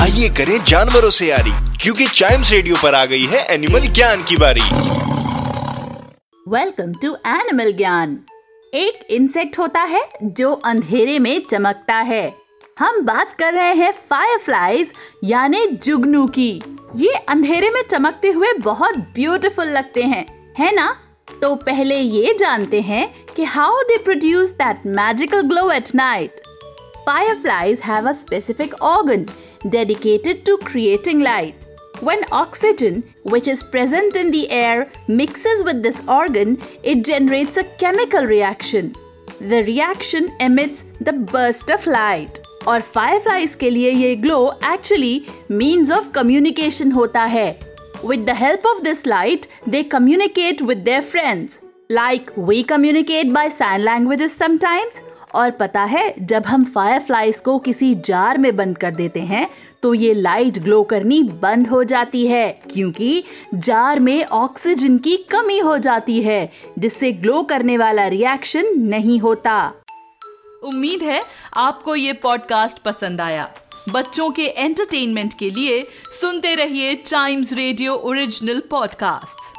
आइए करें जानवरों से यारी, क्योंकि चाइम्स रेडियो पर आ गई है एनिमल ज्ञान की बारी। वेलकम टू एनिमल ज्ञान एक इंसेक्ट होता है जो अंधेरे में चमकता है। हम बात कर रहे हैं फायरफ्लाइज यानी जुगनू की। ये अंधेरे में चमकते हुए बहुत ब्यूटीफुल लगते हैं, है ना? तो पहले ये जानते हैं कि how they produce that magical glow at night Fireflies have a specific organ dedicated to creating light. When oxygen, which is present in the air, mixes with this organ, it generates a chemical reaction. The reaction emits the burst of light. और fireflies के लिए ये glow actually means of communication होता है With the help of this light, they communicate with their friends. Like we communicate by sign languages sometimes. और पता है, जब हम फायर फ्लाइज को किसी जार में बंद कर देते हैं तो ये लाइट ग्लो करनी बंद हो जाती है, क्योंकि जार में ऑक्सीजन की कमी हो जाती है, जिससे ग्लो करने वाला रिएक्शन नहीं होता। उम्मीद है आपको ये पॉडकास्ट पसंद आया। बच्चों के एंटरटेनमेंट के लिए सुनते रहिए टाइम्स रेडियो ओरिजिनल पॉडकास्ट्स